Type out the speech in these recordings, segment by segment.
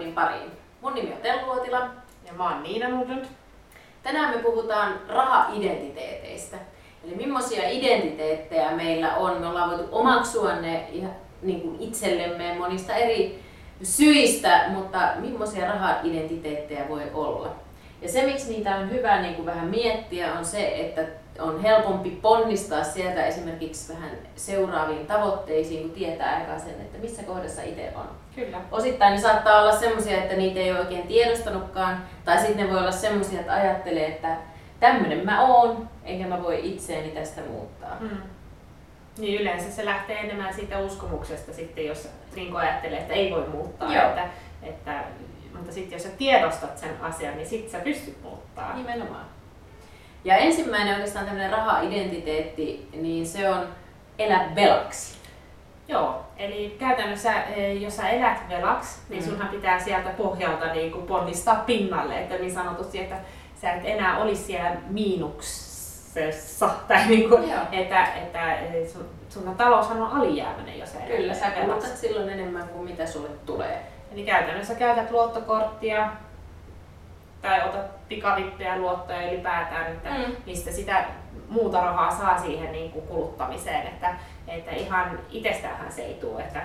Blogipodin pariin. Mun nimi on Tellu Uotila. Ja mä oon Niina Nudlund. Tänään me puhutaan raha-identiteeteistä. Eli millaisia identiteettejä meillä on. Me ollaan voitu omaksua ne niin kuin itsellemme monista eri syistä, mutta millaisia raha-identiteettejä voi olla. Ja se, miksi niitä on hyvä niin kuin vähän miettiä, on se, että on helpompi ponnistaa sieltä esimerkiksi vähän seuraaviin tavoitteisiin, kun tietää aikaa sen, että missä kohdassa itse on. Kyllä. Osittain ne saattaa olla semmoisia, että niitä ei ole oikein tiedostanutkaan, tai sitten ne voi olla semmoisia, että ajattelee, että tämmöinen mä oon, enkä mä voi itseäni tästä muuttaa. Mm. Niin yleensä se lähtee enemmän siitä uskomuksesta sitten, jos niin ajattelee, että ei voi muuttaa. Joo. Että, että, mutta sitten jos sä tiedostat sen asian, niin sitten sä pystyt muuttaa. Nimenomaan. Ja ensimmäinen oikeastaan tämmöinen raha-identiteetti, niin se on elä velaksi. Joo, eli käytännössä eh, jos sä elät velaksi, niin Mm. sunhan pitää sieltä pohjalta niin kuin ponnistaa pinnalle, että niin sanotusti, että sä et enää olisi siellä miinuksessa, tai niin kuin, Joo. että, että eh, sun, sun taloushan on alijäämäinen, jos sä elät Kyllä, sä kulutat silloin enemmän kuin mitä sulle tulee. Eli käytännössä käytät luottokorttia tai otat pikavippejä luottoja ylipäätään, että Mm. mistä sitä muuta rahaa saa siihen niin kuin kuluttamiseen. Että, että ihan itsestäänhän se ei tule, että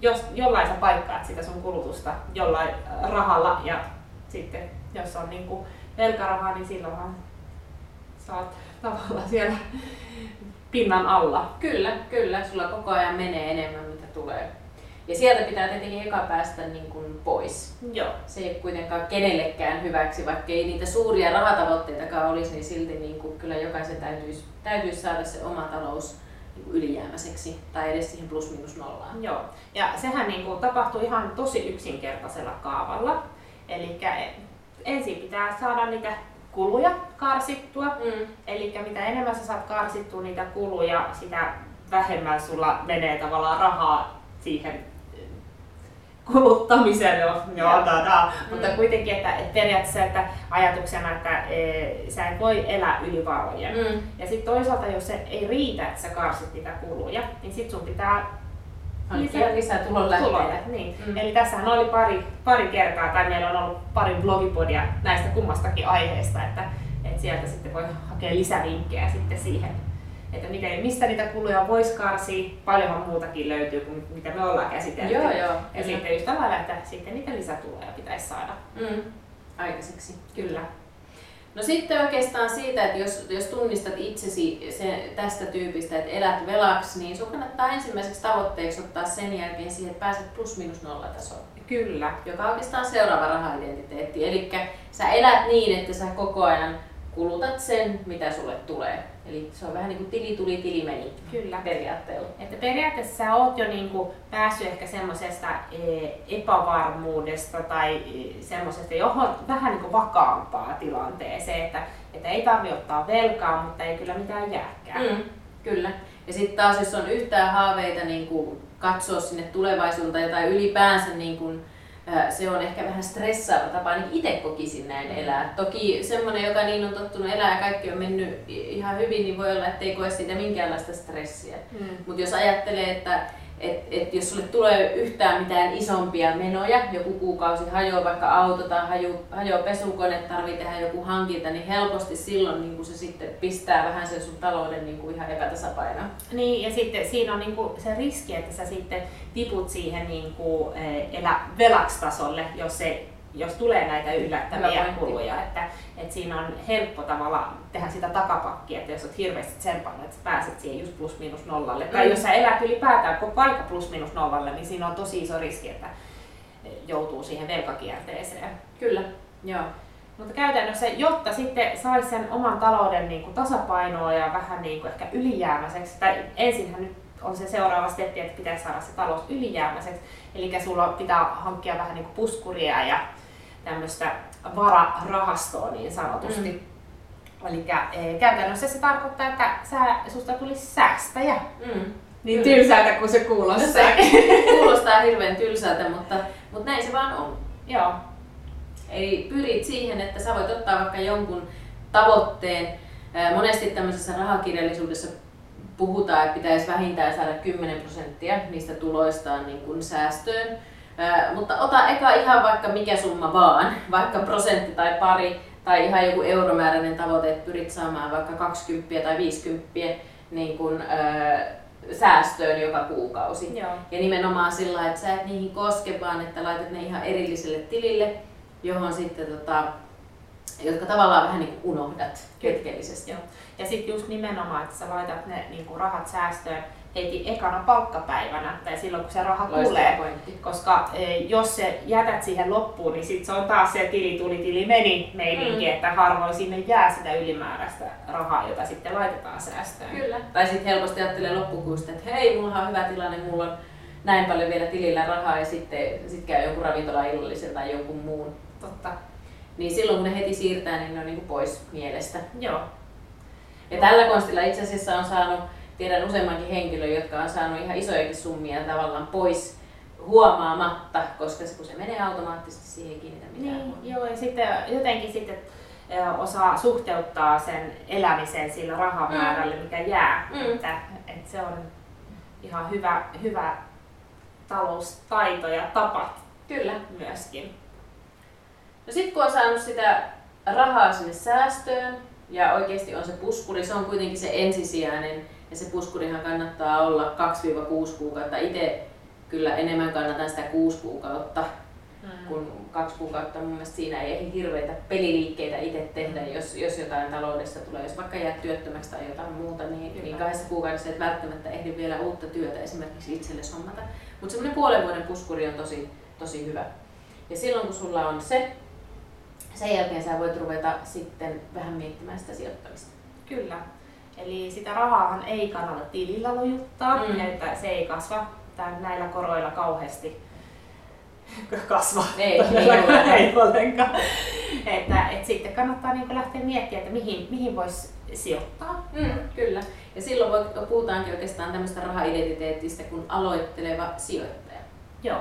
jos jollain sä paikkaat sitä sun kulutusta jollain äh, rahalla ja sitten jos on niin kuin velkarahaa, niin silloinhan saat tavallaan siellä pinnan alla. Kyllä, kyllä. Sulla koko ajan menee enemmän, mitä tulee. Ja sieltä pitää tietenkin eka päästä niin kuin pois. Joo. Se ei ole kuitenkaan kenellekään hyväksi, vaikka ei niitä suuria rahatavoitteitakaan olisi, niin silti niin kuin kyllä jokaisen täytyisi, täytyisi saada se oma talous niin ylijäämäiseksi tai edes siihen plus minus nollaan. Joo, ja sehän niin kuin tapahtuu ihan tosi yksinkertaisella kaavalla. Eli ensin pitää saada niitä kuluja karsittua. Mm. Eli mitä enemmän sä saat karsittua niitä kuluja, sitä vähemmän sulla menee tavallaan rahaa siihen kuluttamiseen. Joo, joo, Joo. da, da. Mutta Mm. kuitenkin, että, että periaatteessa että ajatuksena, että e, sä et voi elää yli varojen. Mm. Ja sitten toisaalta, jos se ei riitä, että sä karsit niitä kuluja, niin sit sun pitää lisää tulon tuloja. lähteitä. Niin. Mm. Mm. Eli tässähän oli pari, pari kertaa, tai meillä on ollut pari blogipodia näistä kummastakin aiheesta, että, että sieltä sitten voi hakea lisävinkkejä sitten siihen, että miten, mistä niitä kuluja voisi karsia, paljonhan muutakin löytyy kuin mitä me ollaan käsitelty. Joo, joo. Ja kyllä. sitten just tavallaan, että sitten niitä lisätuloja pitäisi saada. Mm. Aikaiseksi. Kyllä. No sitten oikeastaan siitä, että jos, jos tunnistat itsesi se, tästä tyypistä, että elät velaksi, niin sun kannattaa ensimmäiseksi tavoitteeksi ottaa sen jälkeen siihen, että pääset plus minus nolla tasoon, Kyllä. joka on oikeastaan seuraava raha-identiteetti. Eli sä elät niin, että sä koko ajan kulutat sen, mitä sulle tulee. Eli se on vähän niin kuin tili tuli, tili meni Kyllä. periaatteella. Että periaatteessa sä oot jo niinku päässyt ehkä semmoisesta e, epävarmuudesta tai e, semmoisesta johon vähän niinku vakaampaa tilanteeseen, että, että ei tarvi ottaa velkaa, mutta ei kyllä mitään jääkään. Mm, kyllä. Ja sitten taas, jos on yhtään haaveita niin kuin katsoa sinne tulevaisuuteen tai ylipäänsä niin kuin, se on ehkä vähän stressaava tapa, niin itse kokisin näin elää. Toki semmoinen, joka niin on tottunut elää ja kaikki on mennyt ihan hyvin, niin voi olla, että ei koe siitä minkäänlaista stressiä. Mm. Mutta jos ajattelee, että et, et jos sulle tulee yhtään mitään isompia menoja, joku kuukausi hajoaa vaikka auto tai hajoaa, pesukone, tarvii tehdä joku hankinta, niin helposti silloin niin se sitten pistää vähän sen sun talouden niin kuin ihan epätasapainoon. Niin, ja sitten siinä on niinku se riski, että sä sitten tiput siihen niinku, eh, elä velakstasolle, jos, se, jos tulee näitä yllättäviä kuluja. Että, että siinä on helppo tavalla tehdä sitä takapakkia, että jos olet hirveästi tsempannut, että pääset siihen just plus minus nollalle. Tai Mm. jos sä elät ylipäätään koko aika plus minus nollalle, niin siinä on tosi iso riski, että joutuu siihen velkakierteeseen. Kyllä, joo. Mutta käytännössä, jotta sitten saisi sen oman talouden niin kuin tasapainoa ja vähän niin kuin ehkä ylijäämäiseksi, tai ensinhän nyt on se seuraava steppi, että pitäisi saada se talous ylijäämäiseksi, eli sulla pitää hankkia vähän niin kuin puskuria ja tämmöistä vararahastoa niin sanotusti. Mm. Eli käytännössä se tarkoittaa, että sä, susta tulisi säästäjä. Mm. Niin Kyllä. tylsältä kuin se kuulostaa. Se kuulostaa hirveän tylsältä, mutta, mutta näin se vaan on. Joo. Eli pyrit siihen, että sä voit ottaa vaikka jonkun tavoitteen. Monesti tämmöisessä rahakirjallisuudessa puhutaan, että pitäisi vähintään saada 10 prosenttia niistä tuloistaan niin kuin säästöön. Ää, mutta ota eka ihan vaikka mikä summa vaan, vaikka prosentti tai pari tai ihan joku euromääräinen tavoite, että pyrit saamaan vaikka 20 tai 50 niin kun, ää, säästöön joka kuukausi. Joo. Ja nimenomaan sillä että sä et niihin koske, vaan että laitat ne ihan erilliselle tilille, johon sitten tota, jotka tavallaan vähän niin unohdat hetkellisesti. Joo. Ja sitten just nimenomaan, että sä laitat ne niin kuin rahat säästöön heti ekana palkkapäivänä tai silloin kun se raha Loistava tulee. pointti. Koska e, jos se jätät siihen loppuun, niin sit se on taas se tili tuli tili meni meininki, Mm. että harvoin sinne jää sitä ylimääräistä rahaa, jota sitten laitetaan säästöön. Kyllä. Tai sitten helposti ajattelee loppukuusta, että hei, mulla on hyvä tilanne, mulla on näin paljon vielä tilillä rahaa ja sitten sit käy jonkun ravintolaillallisen tai jonkun muun. Totta. Niin silloin kun ne heti siirtää, niin ne on niinku pois mielestä. Joo. Ja tällä konstilla itse asiassa on saanut, tiedän useammankin henkilön, jotka on saanut ihan isojakin summia tavallaan pois huomaamatta, koska se, kun se menee automaattisesti siihen kiinnitä mitään Niin, joo, ja sitten jotenkin sitten osaa suhteuttaa sen elämisen sillä rahamäärällä, mikä jää. Mm. Että, että se on ihan hyvä, hyvä taloustaito ja tapa Kyllä. myöskin. No sitten kun on saanut sitä rahaa sinne säästöön ja oikeasti on se puskuri, se on kuitenkin se ensisijainen ja se puskurihan kannattaa olla 2-6 kuukautta. Itse kyllä enemmän kannatan sitä 6 kuukautta, Mm. kun kaksi kuukautta mun mielestä siinä ei ehdi hirveitä peliliikkeitä itse tehdä, jos, jos jotain taloudessa tulee, jos vaikka jää työttömäksi tai jotain muuta, niin, Kyllä. niin kahdessa kuukaudessa et välttämättä ehdi vielä uutta työtä esimerkiksi itselle hommata. Mutta semmoinen puolen vuoden puskuri on tosi, tosi hyvä. Ja silloin kun sulla on se, sen jälkeen sä voit ruveta sitten vähän miettimään sitä sijoittamista. Kyllä. Eli sitä rahaahan ei kannata tilillä lojuttaa, Mm. että se ei kasva tän, näillä koroilla kauheasti kasva. Ei, ei ei ollenkaan. että, et sitten kannattaa niinku lähteä miettimään, että mihin, mihin voisi sijoittaa. Mm, kyllä. Ja silloin voi, puhutaankin oikeastaan tämmöistä rahaidentiteetistä kuin aloitteleva sijoittaja. Joo.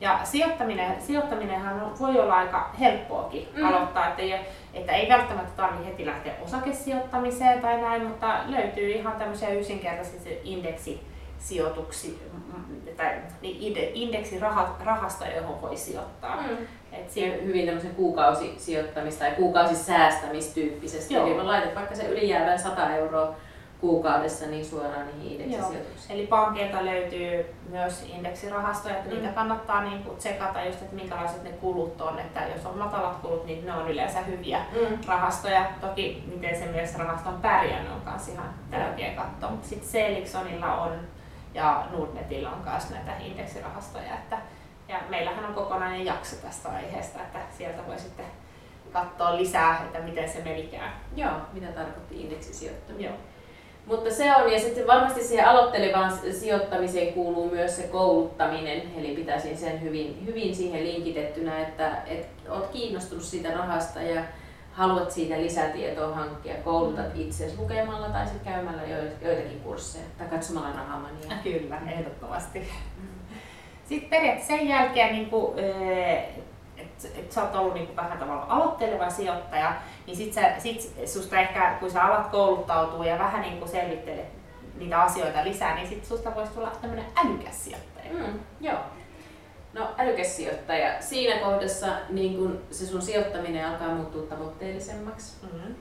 Ja sijoittaminen, sijoittaminenhan voi olla aika helppoakin Mm. mm. aloittaa, että ei, että ei välttämättä tarvitse heti lähteä osakesijoittamiseen tai näin, mutta löytyy ihan tämmöisiä yksinkertaisia indeksisijoituksi tai niin inde- indeksirahastoja, johon voi sijoittaa. Mm. Et Siinä si- hyvin tämmöisen kuukausisijoittamista tai kuukausisäästämistyyppisesti. Joo. Eli laitat vaikka se ylijäävän 100 euroa kuukaudessa niin suoraan niihin indeksisijoituksiin. Eli pankeilta löytyy myös indeksirahastoja, että Mm. niitä kannattaa niinku tsekata just, että minkälaiset ne kulut on. Että jos on matalat kulut, niin ne on yleensä hyviä Mm. rahastoja. Toki miten se myös rahasto on pärjännyt on myös ihan tärkeä katsoa. Mutta sitten Selixonilla on ja Nordnetilla on myös näitä indeksirahastoja. Että, ja meillähän on kokonainen jakso tästä aiheesta, että sieltä voi sitten katsoa lisää, että miten se menikään. Joo, mitä tarkoitti indeksisijoittaminen. Joo. Mutta se on, ja sitten varmasti siihen aloittelevaan sijoittamiseen kuuluu myös se kouluttaminen, eli pitäisin sen hyvin, hyvin siihen linkitettynä, että et oot kiinnostunut siitä rahasta ja haluat siitä lisätietoa hankkia, koulutat itseäsi lukemalla tai sitten käymällä jo- joitakin kursseja tai katsomalla rahamania. Kyllä, ehdottomasti. Sitten periaatteessa sen jälkeen, niin kuin, että et sä oot ollut niin kuin vähän tavalla aloitteleva sijoittaja, niin sit, sä, sit susta ehkä, kun sä alat kouluttautua ja vähän niin kuin selvittelet niitä asioita lisää, niin sit susta voisi tulla tämmöinen älykäs sijoittaja. Mm, joo. No älykäs sijoittaja. Siinä kohdassa niin kun se sun sijoittaminen alkaa muuttua tavoitteellisemmaksi. Mm-hmm.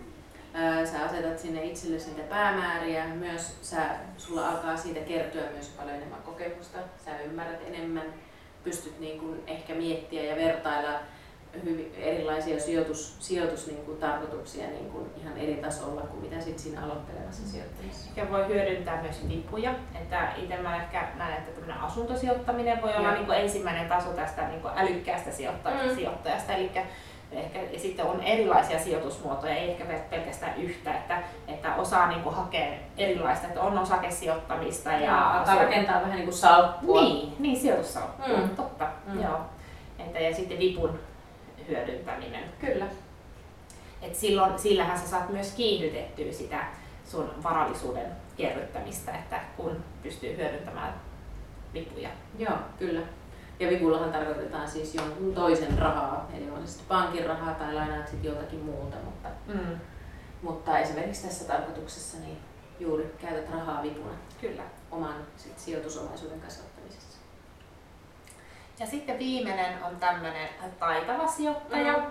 Sä asetat sinne itsellesi niitä päämääriä, myös sä, sulla alkaa siitä kertyä myös paljon enemmän kokemusta, sä ymmärrät enemmän, pystyt niin kuin ehkä miettiä ja vertailla hyvin erilaisia sijoitus, sijoitus niin kuin tarkoituksia niin kuin ihan eri tasolla kuin mitä sit siinä aloittelevassa sijoittamisessa. Ehkä voi hyödyntää myös vipuja. Että itse mä ehkä näen, että tämmöinen asuntosijoittaminen voi olla niin kuin ensimmäinen taso tästä niin kuin älykkäästä Mm. sijoittajasta. Eli ehkä, ja sitten on erilaisia sijoitusmuotoja, ei ehkä pel- pelkästään yhtä, että, että osaa niin kuin hakea erilaista, että on osakesijoittamista ja, Ja alkaa sijo- rakentaa vähän niin kuin salkkua. Niin, niin sijoitussalkku, Mm. totta. Mm. Joo. Että, ja sitten vipun hyödyntäminen. Kyllä. Et silloin, sillähän sä saat myös kiihdytettyä sitä sun varallisuuden kerryttämistä, että kun pystyy hyödyntämään vipuja. Joo, kyllä. Ja vipullahan tarkoitetaan siis jonkun toisen rahaa, eli on se sitten pankin rahaa tai lainaat sitten joltakin muuta, mutta, Mm. mutta esimerkiksi tässä tarkoituksessa niin juuri käytät rahaa vipuna Kyllä. oman sit sijoitusomaisuuden kasvattamisessa. Ja sitten viimeinen on tämmöinen taitava sijoittaja. Mm.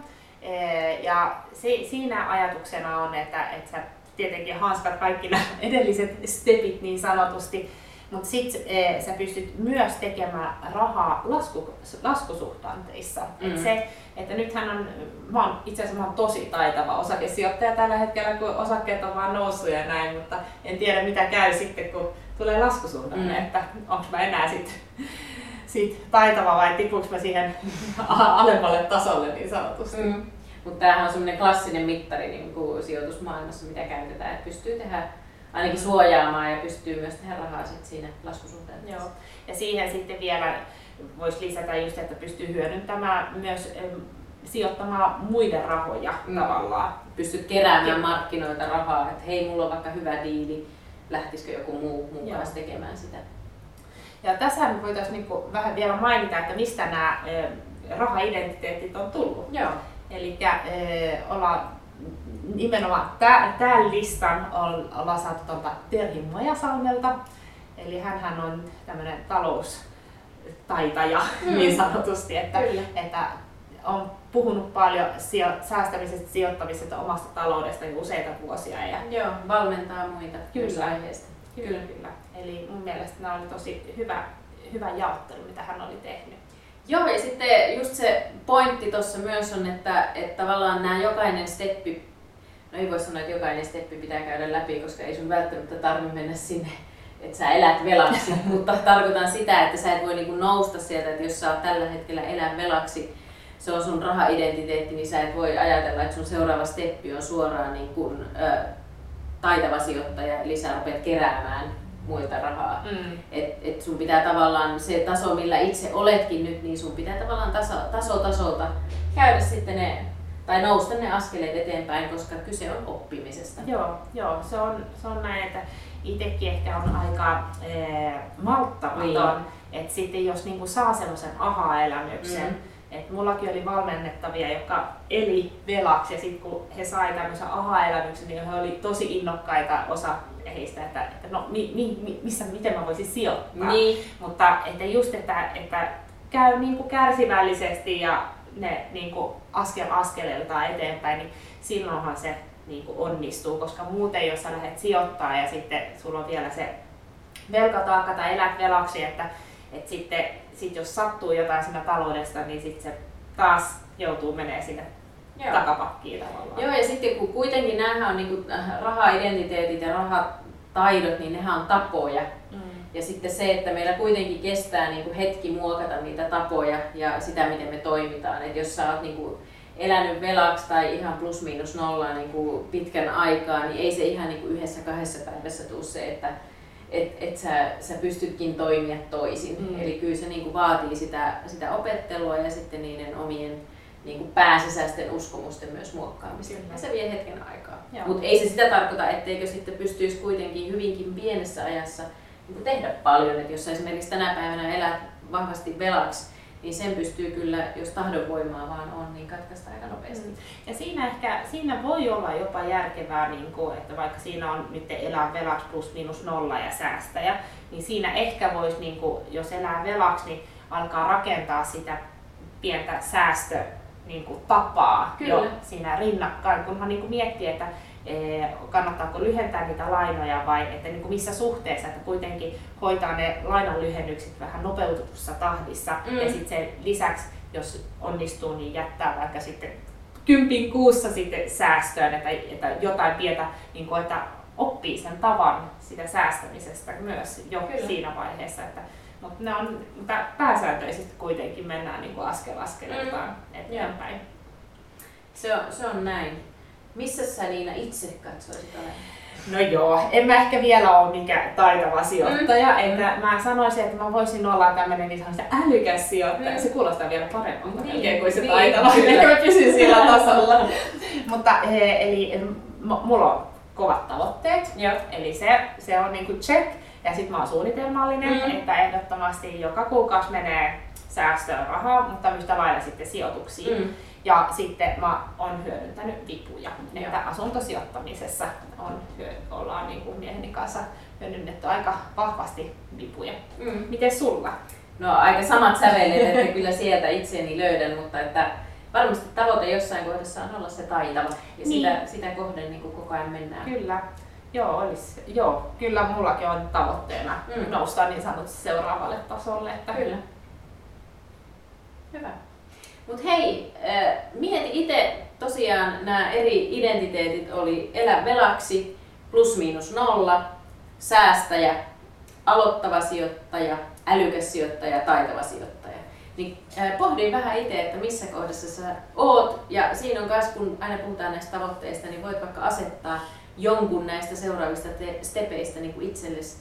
Ja si, siinä ajatuksena on, että, että sä tietenkin hanskat kaikki nämä edelliset stepit niin sanotusti, mutta sitten e, sä pystyt myös tekemään rahaa lasku, laskusuhtanteissa. Mm. Et se, että nythän on, mä oon, itse asiassa mä oon tosi taitava osakesijoittaja tällä hetkellä, kun osakkeet on vaan noussut ja näin, mutta en tiedä mitä käy sitten, kun tulee laskusuhdanne, mm. että onko mä enää sitten sit taitava vai tipuks mä siihen alemmalle tasolle niin sanotusti. Mm. Mutta tämähän on semmoinen klassinen mittari niin kuin sijoitusmaailmassa, mitä käytetään, että pystyy tehdä ainakin suojaamaan ja pystyy myös tehdä rahaa sit siinä laskusuhteessa. Joo. Ja siihen sitten vielä voisi lisätä just, että pystyy hyödyntämään myös sijoittamaan muiden rahoja mm. tavallaan. Pystyt keräämään markkinoita rahaa, että hei, mulla on vaikka hyvä diili, lähtisikö joku muu mun kanssa tekemään sitä. Ja tässä voitaisiin niinku vähän vielä mainita, että mistä nämä rahaidentiteetit on tullut. Joo. Eli ollaan nimenomaan tämän listan ollaan saatu tuolta Terhi Mojasalmelta. Eli hän on tämmöinen taloustaitaja mm. niin sanotusti, että, että on puhunut paljon sijo- säästämisestä, sijoittamisesta, omasta taloudesta jo useita vuosia. Ja Joo, valmentaa muita kyllä. aiheesta. Kyllä, kyllä. kyllä. Eli mun mielestä nämä oli tosi hyvä, hyvä jaottelu, mitä hän oli tehnyt. Joo, ja sitten just se pointti tuossa myös on, että, että tavallaan nämä jokainen steppi, no ei voi sanoa, että jokainen steppi pitää käydä läpi, koska ei sun välttämättä tarvitse mennä sinne, että sä elät velaksi, mutta tarkoitan sitä, että sä et voi niinku nousta sieltä, että jos sä oot tällä hetkellä elää velaksi, se on sun raha-identiteetti, niin sä et voi ajatella, että sun seuraava steppi on suoraan niin kuin, ö, taitava sijoittaja, eli sä rupeat keräämään muilta rahaa. Mm. Et, et sun pitää tavallaan se taso, millä itse oletkin nyt, niin sun pitää tavallaan taso, taso tasolta käydä sitten ne tai nousta ne askeleet eteenpäin, koska kyse on oppimisesta. Joo, joo se, on, se on näin, että itsekin ehkä on aika ee, malttamaton, niin. että sitten jos niinku saa semmoisen aha-elämyksen, mm et mullakin oli valmennettavia, jotka eli velaksi ja sitten kun he sai tämmöisen aha-elämyksen, niin he oli tosi innokkaita osa heistä, että, että no mi, mi, missä, miten mä voisin sijoittaa. Niin. Mutta että just, että, että käy niin kuin kärsivällisesti ja ne niin kuin askel askeleeltaan eteenpäin, niin silloinhan se niin kuin onnistuu, koska muuten jos sä lähdet sijoittaa ja sitten sulla on vielä se velkataakka tai elät velaksi, että, että sitten sit jos sattuu jotain siinä taloudesta, niin sitten se taas joutuu menee sinne Joo. takapakkiin tavallaan. Joo, ja sitten kun kuitenkin nämä on niin raha-identiteetit ja rahataidot, niin nehän on tapoja. Mm. Ja sitten se, että meillä kuitenkin kestää niin kuin hetki muokata niitä tapoja ja sitä, miten me toimitaan. Et jos sä oot niin kuin elänyt velaksi tai ihan plus miinus nolla niin kuin pitkän aikaa, niin ei se ihan niin kuin yhdessä kahdessa päivässä tule se, että et, et sä, sä pystytkin toimia toisin. Mm. Eli kyllä se niin kuin vaatii sitä, sitä opettelua ja sitten niiden omien niin kuin pääsisäisten uskomusten myös muokkaamista. Kyllä. Ja se vie hetken aikaa. Mutta ei se sitä tarkoita, etteikö sitten pystyisi kuitenkin hyvinkin pienessä ajassa niin tehdä paljon. Et jos esimerkiksi tänä päivänä elät vahvasti velaksi, niin sen pystyy kyllä, jos tahdonvoimaa vaan on, niin katkaista aika nopeasti. Mm. Ja siinä ehkä siinä voi olla jopa järkevää, niin kuin, että vaikka siinä on nyt elää velaksi plus minus nolla ja säästäjä, niin siinä ehkä voisi, niin kuin, jos elää velaksi, niin alkaa rakentaa sitä pientä säästö niin kuin, tapaa Kyllä. jo siinä rinnakkain, kunhan niin kuin miettii, että e, kannattaako lyhentää niitä lainoja vai että niin kuin missä suhteessa, että kuitenkin hoitaa ne lainan lyhennykset vähän nopeutetussa tahdissa mm. ja sitten sen lisäksi, jos onnistuu, niin jättää vaikka sitten kympin kuussa sitten säästöön, että, että jotain pientä, niin kuin, että oppii sen tavan sitä säästämisestä myös jo Kyllä. siinä vaiheessa, että mutta ne on, pääsääntöisesti kuitenkin mennään niin kuin askel askeleeltaan mm. eteenpäin. Se on, se on näin. Missä sä Niina itse katsoisit olevan? No joo, en mä ehkä vielä ole mikään taitava sijoittaja, mm. että mä sanoisin, että mä voisin olla tämmöinen niin älykäs sijoittaja. Mm. Se kuulostaa vielä paremmalta niin, melkein kuin se niin, taitava, että mä pysyn sillä tasolla. Mutta eli mulla on kovat tavoitteet, joo. eli se, se on niinku check. Ja sitten mä oon suunnitelmallinen, mm. että ehdottomasti joka kuukausi menee säästöön rahaa, mutta yhtä lailla sitten sijoituksiin. Mm. Ja sitten mä oon hyödyntänyt vipuja, Joo. että asuntosijoittamisessa on, ollaan niin kuin mieheni kanssa hyödynnetty aika vahvasti vipuja. Mm. Miten sulla? no aika samat sävelet, että kyllä sieltä itseäni löydän, mutta että varmasti tavoite jossain kohdassa on olla se taitava ja niin. sitä, sitä kohden niin kuin koko ajan mennään. Kyllä. Joo, olisi, joo, kyllä mullakin on tavoitteena mm. nousta niin sanotusti seuraavalle tasolle. Että... Kyllä. Hyvä. Mutta hei, mieti itse tosiaan nämä eri identiteetit oli elä velaksi, plus miinus nolla, säästäjä, aloittava sijoittaja, älykäs sijoittaja, taitava sijoittaja. Niin pohdin vähän itse, että missä kohdassa sä oot. Ja siinä on myös, kun aina puhutaan näistä tavoitteista, niin voit vaikka asettaa jonkun näistä seuraavista te- stepeistä niin kuin itsellesi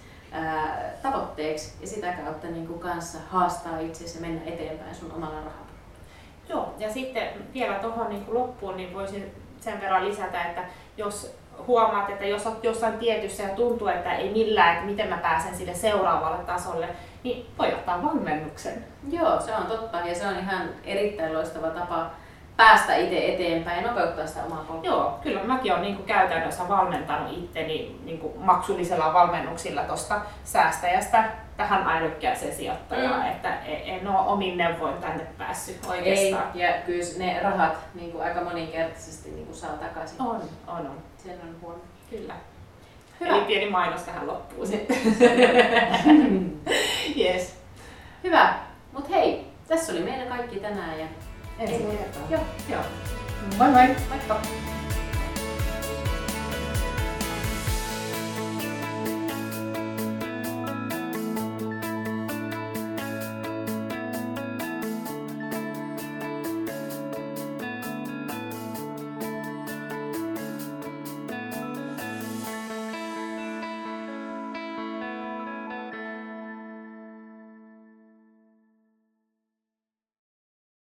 tavoitteeksi ja sitä kautta niin kuin kanssa haastaa itsesi ja mennä eteenpäin sun omalla rahalla. Joo, ja sitten vielä tuohon niin loppuun niin voisin sen verran lisätä, että jos huomaat, että jos olet jossain tietyssä ja tuntuu, että ei millään, että miten mä pääsen sille seuraavalle tasolle, niin voi ottaa valmennuksen. Joo, se on totta ja se on ihan erittäin loistava tapa päästä itse eteenpäin ja nopeuttaa sitä omaa polkua. Joo, kyllä mäkin olen niin kuin käytännössä valmentanut itteni niin kuin maksullisella valmennuksilla tuosta säästäjästä tähän älykkääseen sijoittajaan, mm. että e- en ole omin neuvoin tänne päässyt oikeastaan. Ei, ja kyllä ne rahat niin kuin aika moninkertaisesti niin kuin saa takaisin. On, on, on. Sen on huono. Kyllä. Hyvä. Eli pieni mainos tähän loppuun sitten. yes. Hyvä. Mut hei, tässä oli meidän kaikki tänään ja Ensi kertaa. Joo. Joo. Moi moi. Moikka.